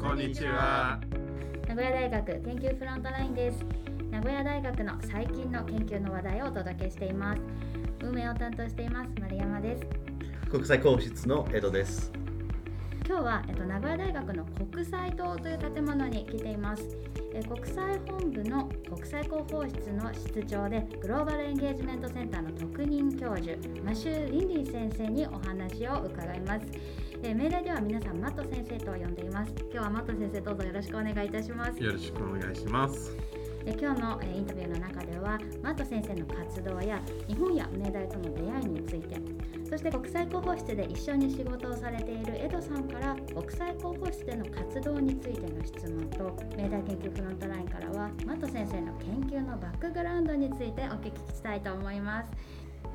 こんにちは。名古屋大学研究フロントラインです。名古屋大学の最近の研究の話題をお届けしています。運営を担当しています丸山です。国際皇室の江戸です。今日は、えっと、名古屋大学の国際棟という建物に来ています。え国際本部の国際広報室の室長でグローバルエンゲージメントセンターの特任教授マシュー・リンリン先生にお話を伺いますえ命題では皆さんマット先生と呼んでいます。今日はマット先生どうぞよろしくお願いいたします。よろしくお願いします。え今日のえインタビューの中ではマット先生の活動や日本や明大との出会いについてそして国際広報室で一緒に仕事をされているエドさんから国際広報室での活動についての質問と明大研究フロントラインからはマット先生の研究のバックグラウンドについてお聞きしたいと思います。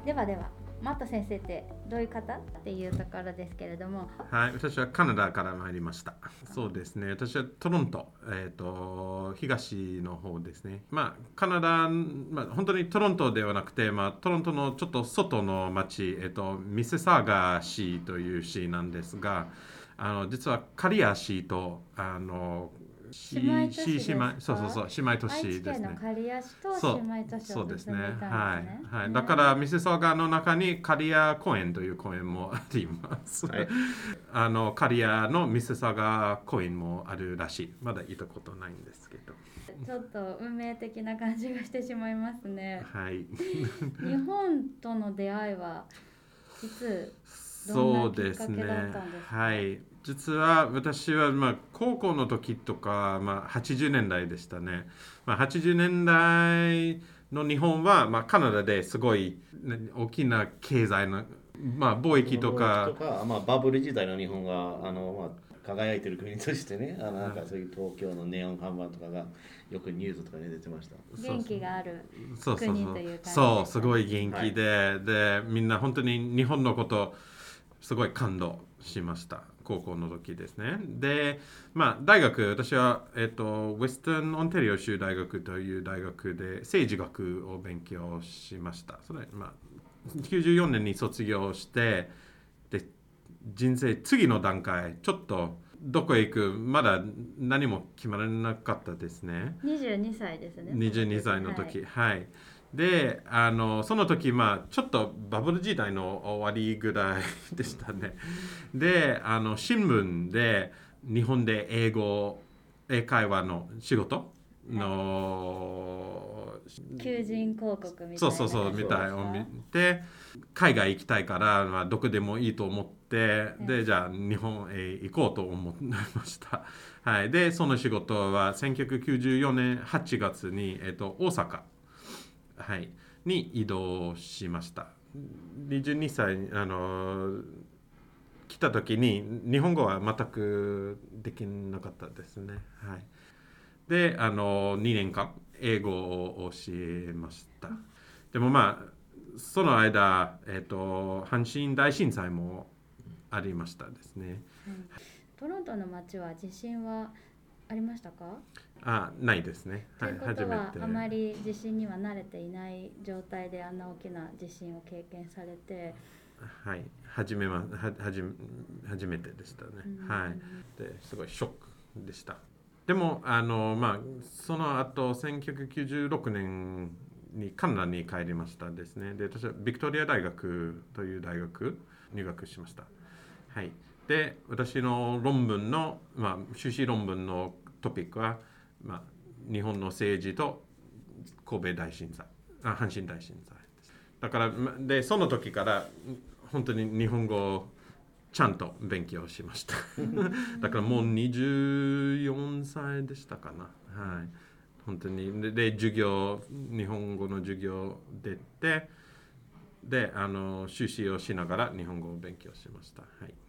ではではマット先生ってどういう方？っていうところですけれどもはい、私はカナダから参りました。そうですね、私はトロント、えっ、と、東の方ですね。まあ、カナダ、まあ、本当にトロントではなくて、まあ、トロントのちょっと外の町、えっ、と、ミセサーガ市という市なんですが、あの実はカリア市と、あの、姉妹都市姉妹そうそうそう、姉妹都市ですね県の。刈谷市とそう姉妹都市をそうですね。はい。はい。だから、ミセソガの中にカリア公園という公園もあります。はい あの、カリアのミセソガ公園もあるらしい。まだ行ったことないんですけど。ちょっと運命的な感じがしてしまいますね。はい。日本との出会いはいつどそうですねはい。実は私は、まあ、高校の時とか、まあ、80年代でしたね。まあ、80年代の日本は、まあ、カナダですごい、ね大きな経済の、まあ、貿易とかとか、まあ、バブル時代の日本があの、まあ、輝いてる国としてねあのなんかそういう東京のネオン看板とかがよくニュースとかに出てました。元気がある。そうそうそう国という感じそうすごい元気で、でみんな本当に日本のことすごい感動しました。高校の時ですね。でまあ大学私は、えっとウェスタンオンタリオ州大学という大学で政治学を勉強しました。それまあ94年に卒業してで人生次の段階ちょっとどこへ行くまだ何も決まらなかったですね。二十二歳ですね。22歳の時はい。はい、であのその時まあちょっとバブル時代の終わりぐらいでしたね。であの新聞で日本で英語英会話の仕事の、求人広告みたいな。そうそうそうみたいを見て海外行きたいから、まあ、どこでもいいと思ってでじゃあ日本へ行こうと思いました、はい、でその仕事は1994年8月に、えっと、大阪、はい、に移動しました。22歳あの来た時に日本語は全くできなかったですね。はい。であの2年間英語を教えました。でもまあその間、えっと阪神大震災もありましたですね。トロントの街は地震はありましたか？あないですね。とはいいうことは初めて。あまり地震には慣れていない状態であんな大きな地震を経験されて、はい初めまははじめ初めてでしたね。うん。はい。ですごいショックでした。でもあのまあその後1996年にカナダに帰りましたですね。で私はビクトリア大学という大学入学しました。はいで私の論文のまあ修士論文のトピックはまあ日本の政治と神戸大震災あ阪神大震災です。だからまでその時から本当に日本語をちゃんと勉強しました。だからもう24歳でしたかな。はい。本当に。でで授業日本語の授業出てであの修士をしながら日本語を勉強しました。はい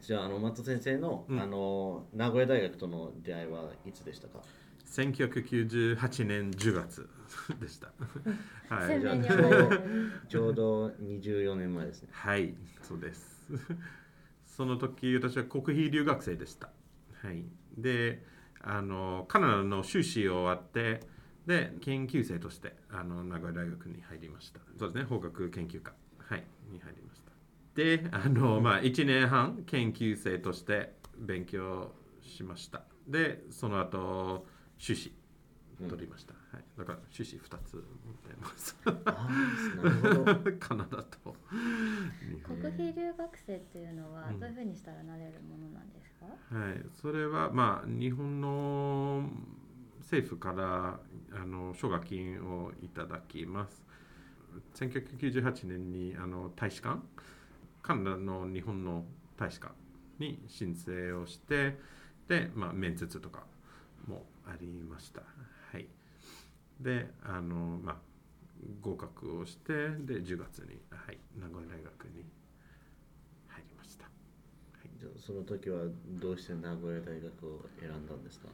じゃああの松先生の,、うんあの名古屋大学との出会いはいつでしたか？1998年10月 でした。はい、じゃあ鮮明にちょうどちょうど24年前ですね。はい、そうです。その時私は国費留学生でした。はい、で、あのカナダの修士を終わって、で研究生としてあの名古屋大学に入りました。そうですね、法学研究科、はい、に入りました。で、あのまあ1年半研究生として勉強しました。でその後修士取りました、はい、だから修士2つ持ってます。あーなるほど。カナダと。国費留学生っていうのはうん。どういうふうにしたらなれるものなんですか、はい、それはまあ日本の政府からあの奨学金をいただきます。1998年にあの大使館、カナダの日本の大使館に申請をして、で、まあ、面接とかもありました。はい、で、あのまあ、合格をして、で、10月に、はい、名古屋大学に入りました。はいじゃあその時はどうして名古屋大学を選んだんですか？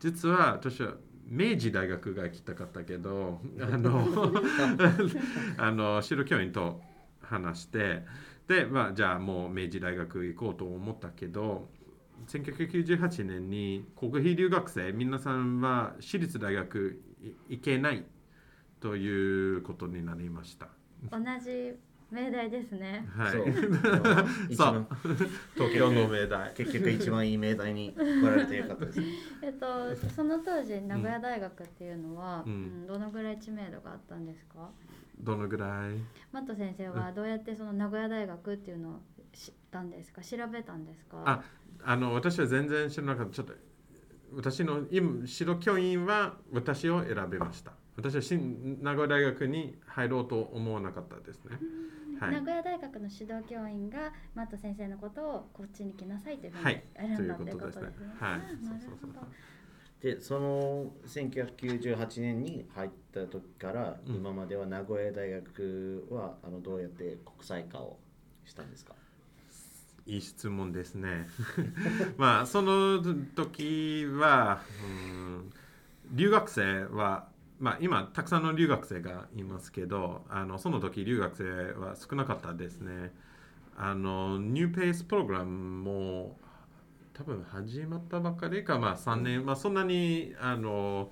実は私は明治大学が行きたかったけどあの あの白教員と話してで、まあ、じゃあもう明治大学行こうと思ったけど1998年に国費留学生皆さんは私立大学い行けないということになりました。同じ命題ですね。はい、そう。東京の明大。結局一番いい命題に来られてよかったですね。えっとその当時名古屋大学っていうのは、ううんんどのぐらい知名度があったんですか？どのぐらい？マット先生はどうやってその名古屋大学っていうのを知ったんですか？調べたんですか？ああの私は全然知らなかった。ちょっと私の今白教員は私を選びました。私は新名古屋大学に入ろうと思わなかったですね。はい。名古屋大学の指導教員がマット先生のことをこっちに来なさいというふうにはい選んだとい。うことですね。はい。そうそうそう。でその1998年に入った時から、うん。今までは名古屋大学はあのどうやって国際化をしたんですか？いい質問ですね。まあその時は、うん、留学生はまあ今たくさんの留学生がいますけどあのその時留学生は少なかったですね。あのニューペースプログラムも多分始まったばかりかまあ3年、まあそんなにあの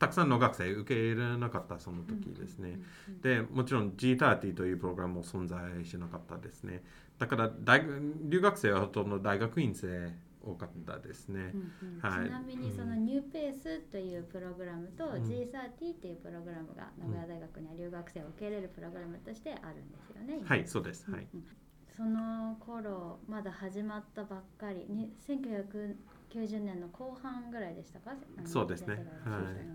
たくさんの学生受け入れなかったその時ですね、でもちろん G30 というプログラムも存在しなかったですね。だから大学留学生はほとんど大学院生多かったですね、はい。ちなみにそのニューペースというプログラムとうん。G30 っていうプログラムが名古屋大学には留学生を受け入れるプログラムとしてあるんですよね。今はいそうです。はい、その頃まだ始まったばっかり。に1990年の後半ぐらいでしたか？そうですね。はい。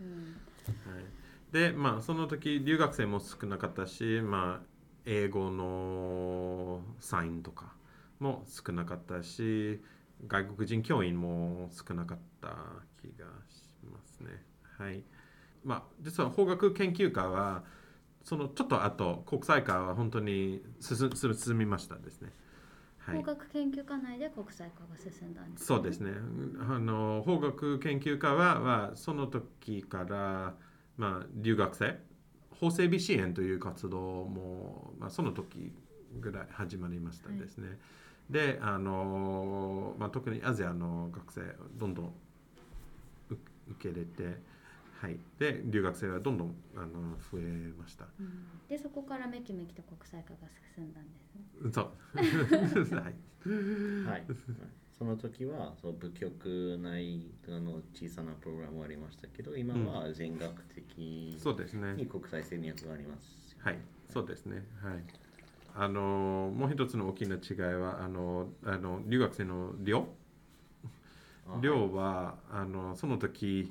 うん。はい、でまあその時留学生も少なかったしまあ英語のサインとかも少なかったし外国人教員も少なかった気がしますね。はい。まあ実は法学研究科はそのちょっと後国際化は本当に進進みましたですね。はい。法学研究科内で国際化が進んだんです、そうですね。あの法学研究科ははその時から、まあ、留学生。法整備支援という活動も、まあ、その時ぐらい始まりましたですね。であの、まあ、特にアジアの学生どんどん受受け入れて、はい、で留学生はどんどんあの増えました。うんでそこからめきめきと国際化が進んだんですね。そう。はいはい、その時はその部局内の小さなプログラムがありましたけど今は全学的そうですね。に国際戦略があります。はい、そうですね。はい。あのもう一つの大きな違いはあのあの留学生の寮あ寮はあのその時、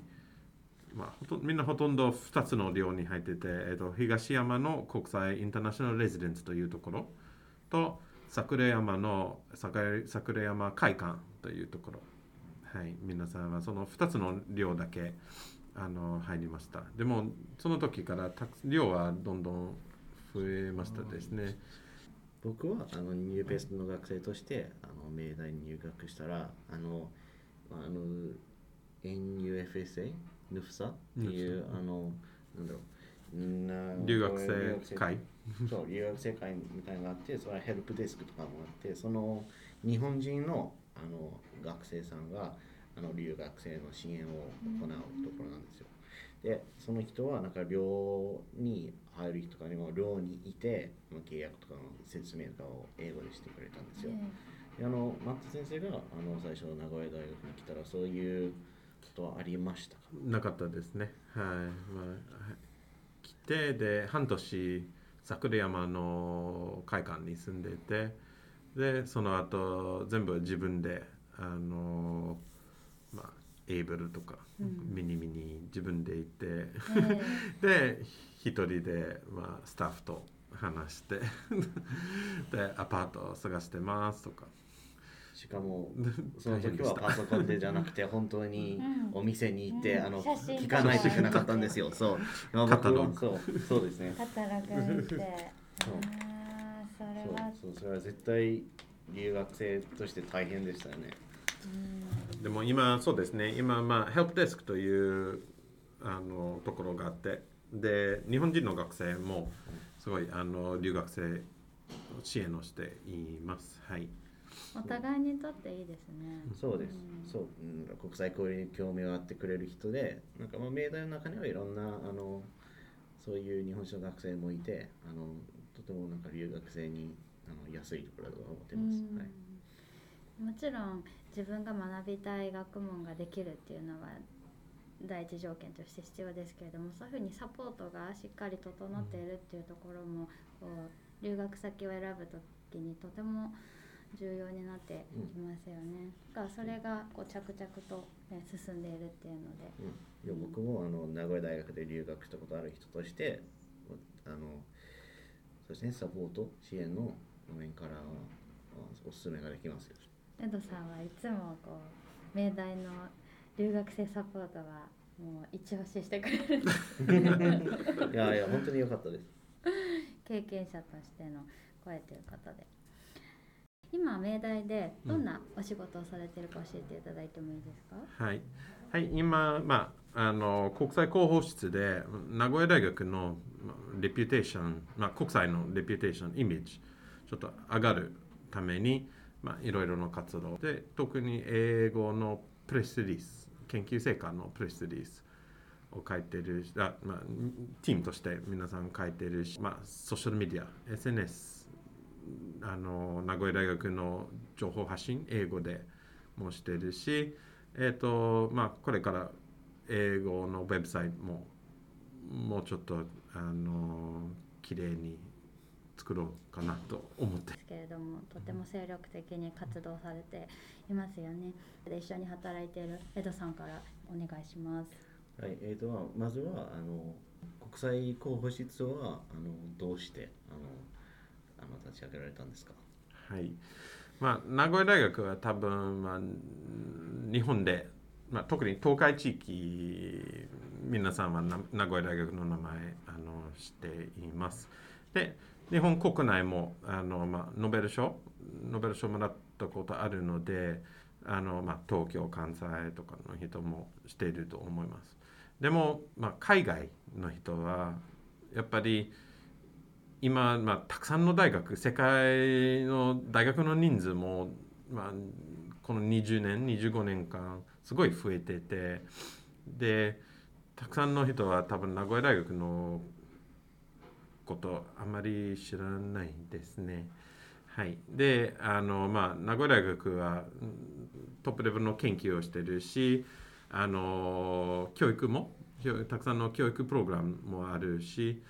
まあ、ほとみんなほとんど2つの寮に入ってて、えっと、東山の国際インターナショナルレジデンスというところと桜山の桜山会館というところ、はい、皆さんはその2つの寮だけあの入りました。でもその時からた寮はどんどん増えましたですね。僕はあのニューペースの学生としてあの明大に入学したらあのあの NUFSA ヌフサ？っていうあのなんだろう。な留学生会？そう留学生会みたいなのがあってそれはヘルプデスクとかもあってその日本人のあの学生さんがあの留学生の支援を行うところなんですよ。でその人はなんか寮に入る人とかにも寮にいて契約とかの説明とかを英語でしてくれたんですよ。あのマット先生があの最初名古屋大学に来たらそういうことはありましたか？なかったですね。はい。まあ、来て、で、半年、桜山の会館に住んでて、で、その後、全部自分で、あの、まあ、エイブルとか、うんミニミニ自分で行って、え で、一人で、まあ、スタッフと話して、で、アパートを探してますとか。しかも その時はパソコンでじゃなくて 本当にうん。お店に行って、うん。あの聞かないといけなかったんですよ。そう。今僕はそうそうですね。カタログして。そう。ああそれそうはそうそれは絶対留学生として大変でしたよね。うん。でも今そうですね。今まあヘルプデスクというあのところがあって。で日本人の学生もすごいあの留学生支援をしています。はいお互いにとっていいですねそうです。うんそう、うん、国際交流に興味があってくれる人で、なんかまあ明大の中にはいろんなあのそういう日本史の学生もいて、あのとてもなんか留学生にあの安いところだと思ってます。うんはい。もちろん自分が学びたい学問ができるっていうのは第一条件として必要ですけれどもそういうふうにサポートがしっかり整っているっていうところもこう留学先を選ぶ時にとても重要になってきますよね。だからそれがこう着々と、ね、進んでいるっていうので。うん、いや僕もあの名古屋大学で留学したことある人としてあのそうですねサポート支援の面からはおすすめができますよ。エドさんはいつもこう明大の留学生サポートはもう一押ししてくれる いやいや本当に良かったです。経験者としての声ということで今明大でどんなお仕事をされているか教えていただいてもいいですか、はい、はい、今、まあ、あの国際広報室で名古屋大学のまあレピュテーション、まあ、国際のレピュテーションイメージちょっと上がるために、まあ、いろいろな活動で特に英語のプレスリリース研究成果のプレスリリースを書いてるあ、まあ、チームとして皆さん書いてるし、まあ、ソーシャルメディア SNS あの名古屋大学の情報発信英語でもしてるし、えーとまあ、これから英語のウェブサイトももうちょっとあの綺麗に作ろうかなと思って。ですけれどもとても精力的に活動されていますよね。で一緒に働いているエドさんからお願いします。はい、えーとまずはあの国際広報室はあのどうしてあのあの立ち上げられたんですか？はい。まあ、名古屋大学は多分、まあ、日本で、まあ、特に東海地域皆さんは名古屋大学の名前あの知っています。で日本国内もあの、まあ、ノーベル賞ノーベル賞もらったことあるのであの、まあ、東京関西とかの人もしていると思います。でも、まあ、海外の人はやっぱり今、まあ、たくさんの大学世界の大学の人数も、まあ、この20年25年間すごい増えててでたくさんの人は多分名古屋大学のことあまり知らないですね。はい、であの、まあ、名古屋大学はトップレベルの研究をしてるしあの教育もたくさんの教育プログラムもあるし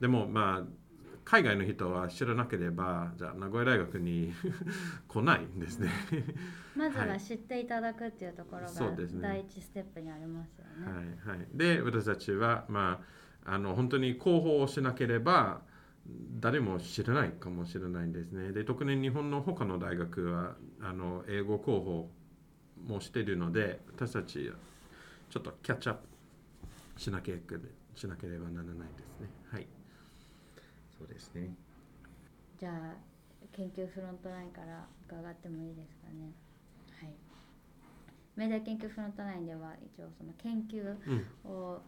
でもまあ海外の人は知らなければじゃあ名古屋大学に 来ないんですね。まずは知っていただくっていうところが第一ステップにありますよね。はいはい、で私たちは、まあ、あの本当に広報をしなければ誰も知らないかもしれないんですね。で特に日本の他の大学はあの英語広報もしているので私たちちょっとキャッチアップしなければしなければならないですね。はいそうですね。じゃあ研究フロントラインから伺ってもいいですかね。はい。明大研究フロントラインでは一応その研究うんを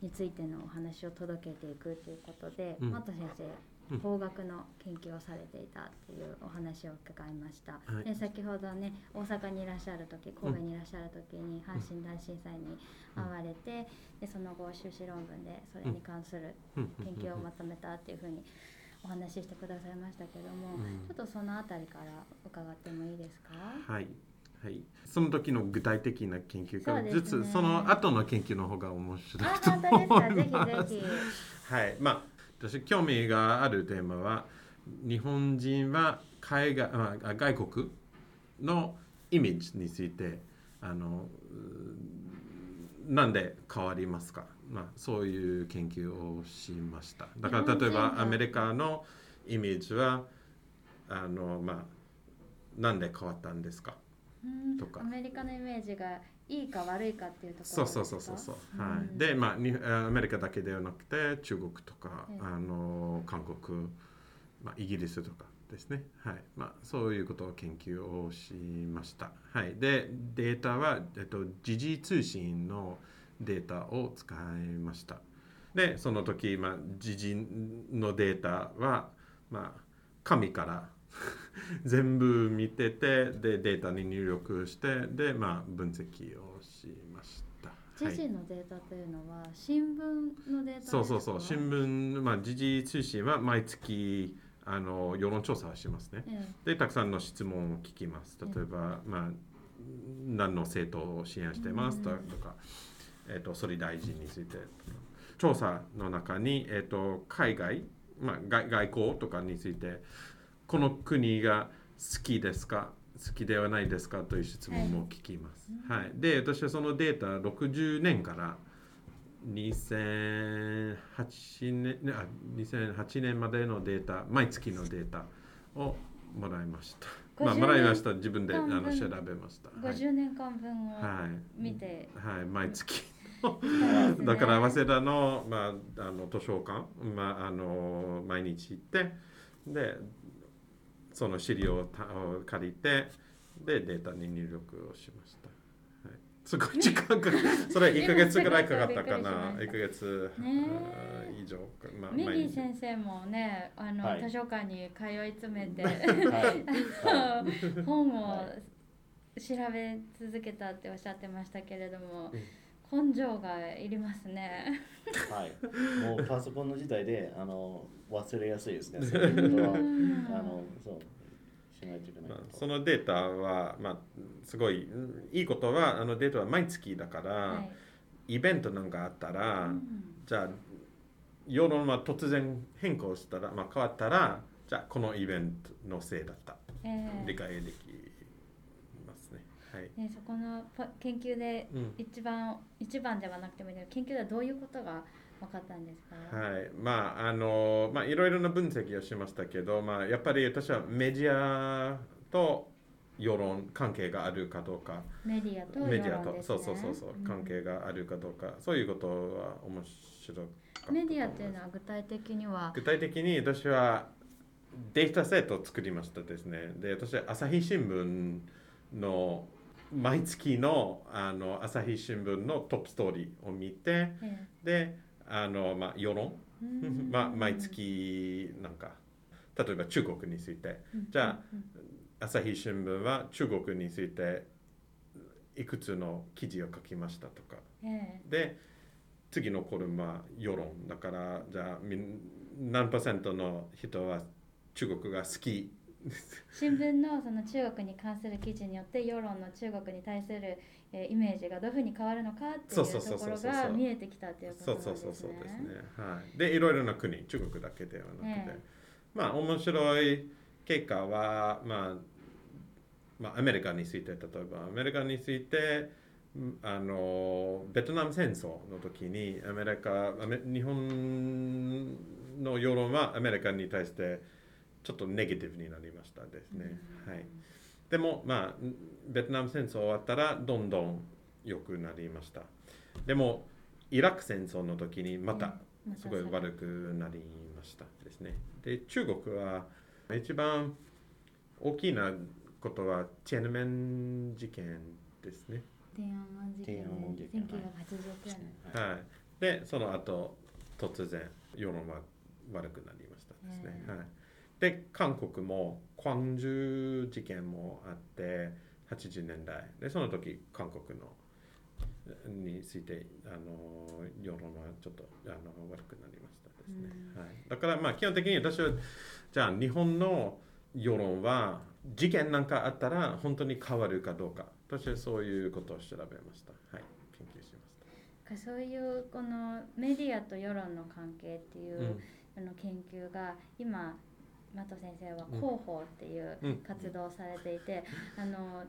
についてのお話を届けていくということで、うん。マット先生うん。法学の研究をされていたっていうお話を伺いました、はい。で先ほどね大阪にいらっしゃる時神戸にいらっしゃる時に阪神大震災に遭われて、でその後修士論文でそれに関するうん。研究をまとめたっていうふうにお話ししてくださいましたけども、うん。ちょっとそのあたりから伺ってもいいですか？はい。はい。その時の具体的な研究から、そうですね実はその後の研究の方が面白いあと思います。ぜひぜひはい。まあ、私興味があるテーマは、日本人は海外、まあ、外国のイメージについて、あの、うなんで変わりますか、まあ、そういう研究をしました。だから例えばアメリカのイメージは、あの、まあ、なんで変わったんですか？うん。とか。アメリカのイメージがいいか悪いかっていうところそうそうそうそうそう、んはい、でまあにアメリカだけではなくて中国とか、ええあの韓国、まあ、イギリスとかですね、はい。まあ、そういうことを研究をしました、はい、でデータは、えっと、時事通信のデータを使いました。でその時、まあ、時事のデータは、まあ、紙から 全部見ててでデータに入力してで、まあ、分析をしました。時事のデータというのは新聞のデータですか？そうそうそう。新聞、まあ、時事通信は毎月あの世論調査をしますね。えでたくさんの質問を聞きます。例えば、まあ、何の政党を支援してますとか、えっと総理大臣について。調査の中に、えっと海外、まあ、外外交とかについてこの国が好きですか？好きではないですか？という質問も聞きます。はい、で私はそのデータ60年から2008年あ2008年までのデータ毎月のデータをもらいました。まあ50もらいました。自分であの調べました。はい、50年間分をはい見て、はい、毎月。ですね。だから早稲田の,、まあ、あの図書館、まあ、あの毎日行ってでその資料を借りてでデータに入力をしました。はい、すごい時間かかそれ1ヶ月ぐらいかかったかな。1びっくヶ月、以上か、まあ、ミギー先生もねあの、はい。図書館に通い詰めてはい。本をは調べ続けたっておっしゃってましたけれどもうん根性がいりますね。はい、もうパソコンの時代であの忘れやすいですね。そういうことは。うん。あのそう。しないといけないまあ。そのデータは、まあ、すごいうんいいことはあのデータは毎月だから、はい。イベントなんかあったら、うん。じゃあ世論は突然変更したら、まあ、変わったらじゃあこのイベントのせいだった、ええ。理解できね。そこのポ研究でうん。一番、一番ではなくてもいいけど研究ではどういうことが分かったんですか、はい、まああのまあいろいろな分析をしましたけど、まあ、やっぱり私はメディアと世論関係があるかどうか。メディアと世論メディアと、そうそうそうそう、ん。関係があるかどうか。そういうことは面白かったメディアっていうのは具体的には？具体的に私はデータセットを作りましたですね。で私は朝日新聞の毎月のあの朝日新聞のトップストーリーを見てえであの、まあ、世論、まあ、毎月なんか例えば中国について。うん。じゃあうん。朝日新聞は中国についていくつの記事を書きましたとか。えで次のコルムは世論だからじゃあみん何パーセントの人は中国が好きえ新聞のその中国に関する記事によって世論の中国に対する、えーイメージがどういうふうに変わるのかっていうそうそうそうところそうそう。が見えてきたっていうこそうとですね。そうそうそうですねはいでいろいろな国中国だけではなくて、ええ。まあ面白い結果は、まあ、まあアメリカについて例えばアメリカについてんあのベトナム戦争の時にアメリカアメ日本の世論はアメリカに対してちょっとネガティブになりましたですね、はい、でもまあベトナム戦争終わったらどんどん良くなりましたでもイラク戦争の時にまたすごい悪くなりましたですね。で中国は一番大きなことはチェンメン事件ですね。天安門事件天安門事で件1989年。はい。でその後突然世論は悪くなりましたですね。ええはい。で韓国もクァンジュ事件もあって80年代でその時韓国のについてあの世論はちょっとあの悪くなりましたですね。はい、だからまあ基本的に私はじゃあ日本の世論は事件なんかあったら本当に変わるかどうか私はそういうことを調べました。はい、研究しました。そういうこのメディアと世論の関係っていう、うんあの研究が今マト先生は広報っていううん。活動をされていて、あの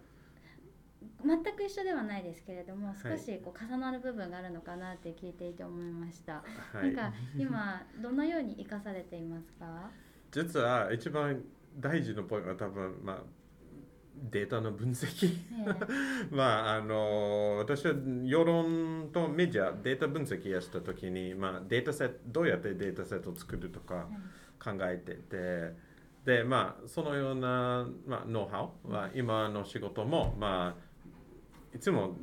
全く一緒ではないですけれども少しこう重なる部分があるのかなって聞いていて思いました、はい、なんか今どのように生かされていますか？実は一番大事なポイントは多分、まあ、データの分析？え まああの私は世論とメディアデータ分析をした時に、まあ、データセットどうやってデータセットを作るとか考えててでまあそのような、まあ、ノウハウは今の仕事も、まあ、いつも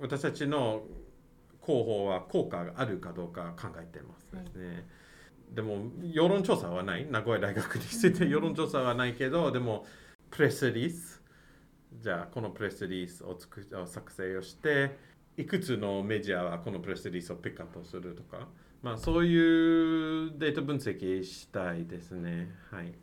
私たちの広報は効果があるかどうか考えてますですね。でも世論調査はない。名古屋大学について世論調査はないけどでもプレスリースじゃあこのプレスリースを作を作成をしていくつのメディアはこのプレスリースをピックアップするとか、まあ、そういうデータ分析したいですね。はい、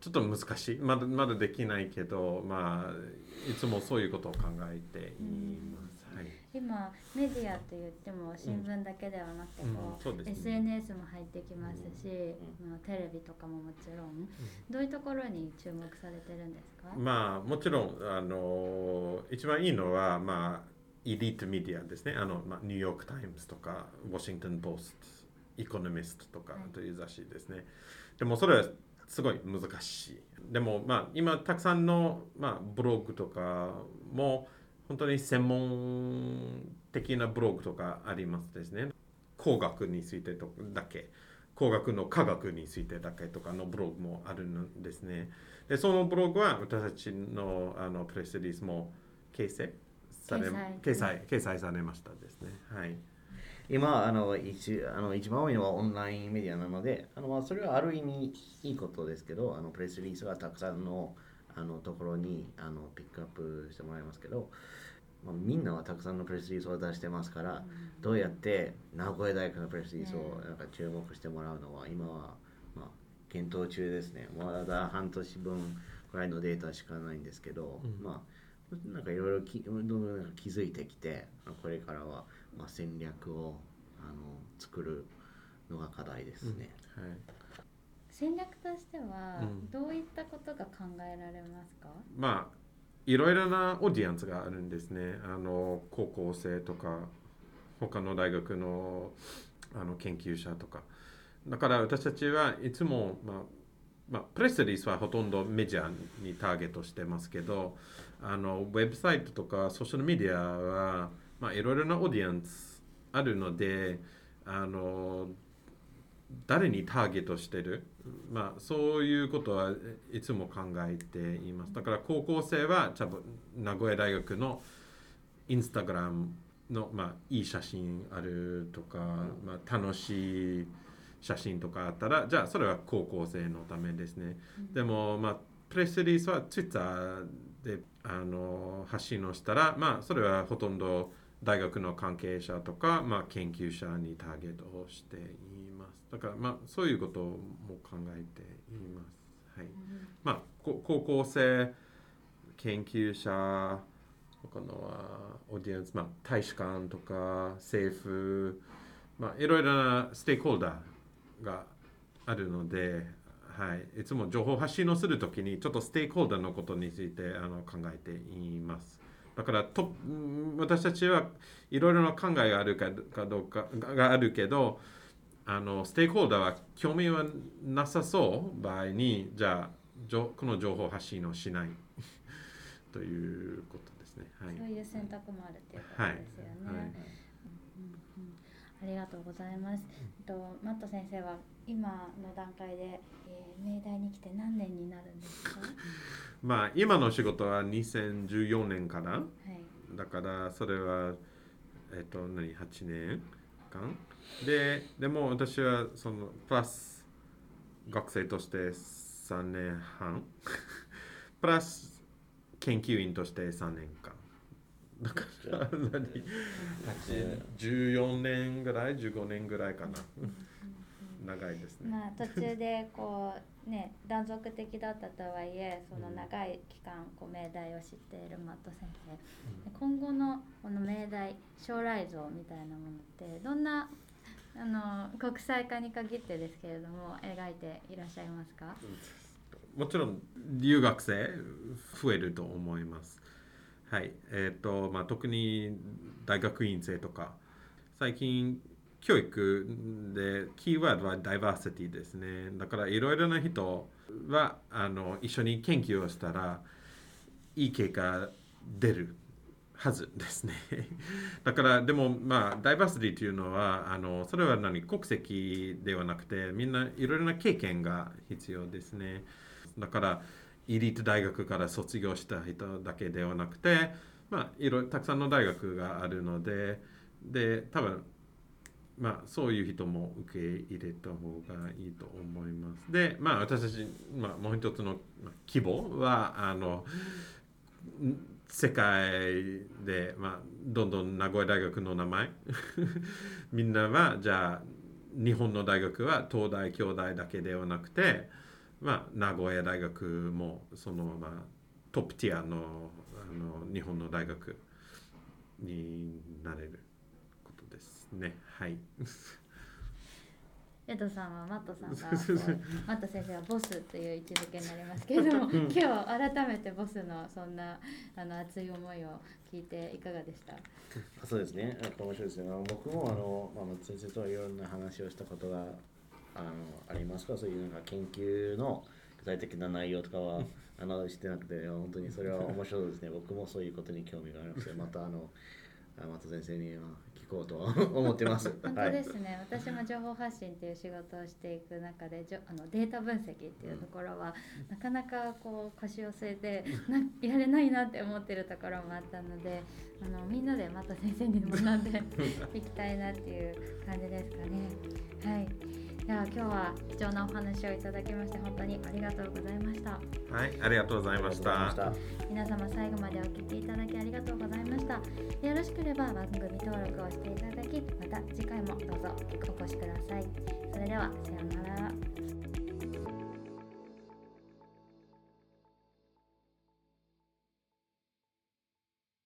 ちょっと難しいまだまだできないけど、まあ、いつもそういうことを考えています。はい。今メディアと言っても新聞だけではなくてうん。こう、そうですね。SNS も入ってきますし、まあ、テレビとかももちろん、どういうところに注目されてるんですか、まあもちろんあの一番いいのはまあエリートメディアですね。あの、まあ、ニューヨーク・タイムズとかウォシントン・ポストエコノミストとかはい。という雑誌ですね、でもそれはすごい難しい。でもまあ今たくさんの、まあ、ブログとかも本当に専門的なブログとかありますですね。工学についてとだけ。工学の科学についてだけとかのブログもあるんですね。でそのブログは私たちのあのプレスリリースも掲載され掲載。掲載掲載されましたですね。はい。今あの一あの一番多いのはオンラインメディアなのであの、まあ、それはある意味いいことですけどあのプレスリリースがたくさんのあのところにあのピックアップしてもらいますけど、まあ、みんなはたくさんのプレスリリースを出してますから、どうやって名古屋大学のプレスリリースをなんか注目してもらうのは今は、まあ、検討中ですね。まだ半年分くらいのデータしかないんですけど、うん。まあなんかいろいろきどんどんなんか気づいてきてこれからはまあ戦略をあの作るのが課題ですね。はい。戦略としてはうん。どういったことが考えられますか、まあいろいろなオーディエンスがあるんですね。あの高校生とか他の大学のあの研究者とか。だから私たちはいつも、まあまあ、プレスリースはほとんどメディアにターゲットしてますけどあのウェブサイトとかソーシャルメディアは、まあ、いろいろなオーディエンスあるのであの誰にターゲットしてる、まあ、そういうことはいつも考えています。だから高校生は多分名古屋大学のインスタグラムの、まあ、いい写真あるとか、まあ、楽しい写真とかあったらじゃあそれは高校生のためですね、でも、まあ、プレスリリースはツイッターであの発信をしたら、まあ、それはほとんど大学の関係者とか、まあ、研究者にターゲットをしています。だから、まあ、そういうことも考えています、はい。まあ、こ高校生研究者他のはオーディエンス、まあ、大使館とか政府、まあ、いろいろなステークホルダーがあるので、はい、いつも情報発信をするときにちょっとステークホルダーのことについてあの考えています。だからとうん私たちはいろいろな考えがあるかかどうかががあるけどあのステークホルダーは興味はなさそう場合にじゃあこの情報発信をしない ということですね。はいそういう選択もあるっていうことはいですよね。ありがとうございます。えっとマット先生は今の段階で、えー、明大に来て何年になるんですか？まあ今の仕事は2014年からはい。だからそれはえっと何？8年間？ででも私はそのプラス学生として3年半。プラス研究員として3年間。だから何14年ぐらい15年ぐらいかな長いですね、まあ途中でこうね 断続的だったとはいえその長い期間こう命題を知っているマット先生、今後のこの命題将来像みたいなものってどんなあの国際化に限ってですけれども描いていらっしゃいますか？もちろん留学生増えると思います。はい。えっ、と、まあ、特に大学院生とか、最近教育でキーワードはダイバーシティですね。だからいろいろな人はあの一緒に研究をしたらいい結果出るはずですね。だからでもまあダイバーシティというのはあのそれは何国籍ではなくてみんないろいろな経験が必要ですね。だからエリート大学から卒業した人だけではなくて、まあ、いろたくさんの大学があるのでで多分まあそういう人も受け入れた方がいいと思います。でまあ私たち、まあ、もう一つのまあ希望はあの世界で、まあ、どんどん名古屋大学の名前 みんなはじゃあ日本の大学は東大京大だけではなくて、まあ、名古屋大学もそのまあトップティアのあの日本の大学になれるですね。はい。エドさんはマットさんが マット先生はボスという位置づけになりますけれども今日改めてボスのそんなあの熱い思いを聞いていかがでした？そうですね、やっぱ面白いですね。僕もあの、まあ、松先生といろんな話をしたことがあのありますから、そういうなんか研究の具体的な内容とかは あのしてなくて、本当にそれは面白いですね。僕もそういうことに興味があるので、またあの、あ松先生には聞こうと思ってます。本当はいですね、私も情報発信っていう仕事をしていく中でじょあのデータ分析っていうところは、なかなかこう腰を据えてないられないなって思ってるところもあったのであのみんなでまた先生に学んでいきたいなっていう感じですかね。はいでは今日は貴重なお話をいただきまして本当にありがとうございました。はい、ありがとうございました。ありがとうございました皆様最後までお聞きいただきありがとうございました。よろしければ番組登録をしていただきまた次回もどうぞお越しください。それではさようなら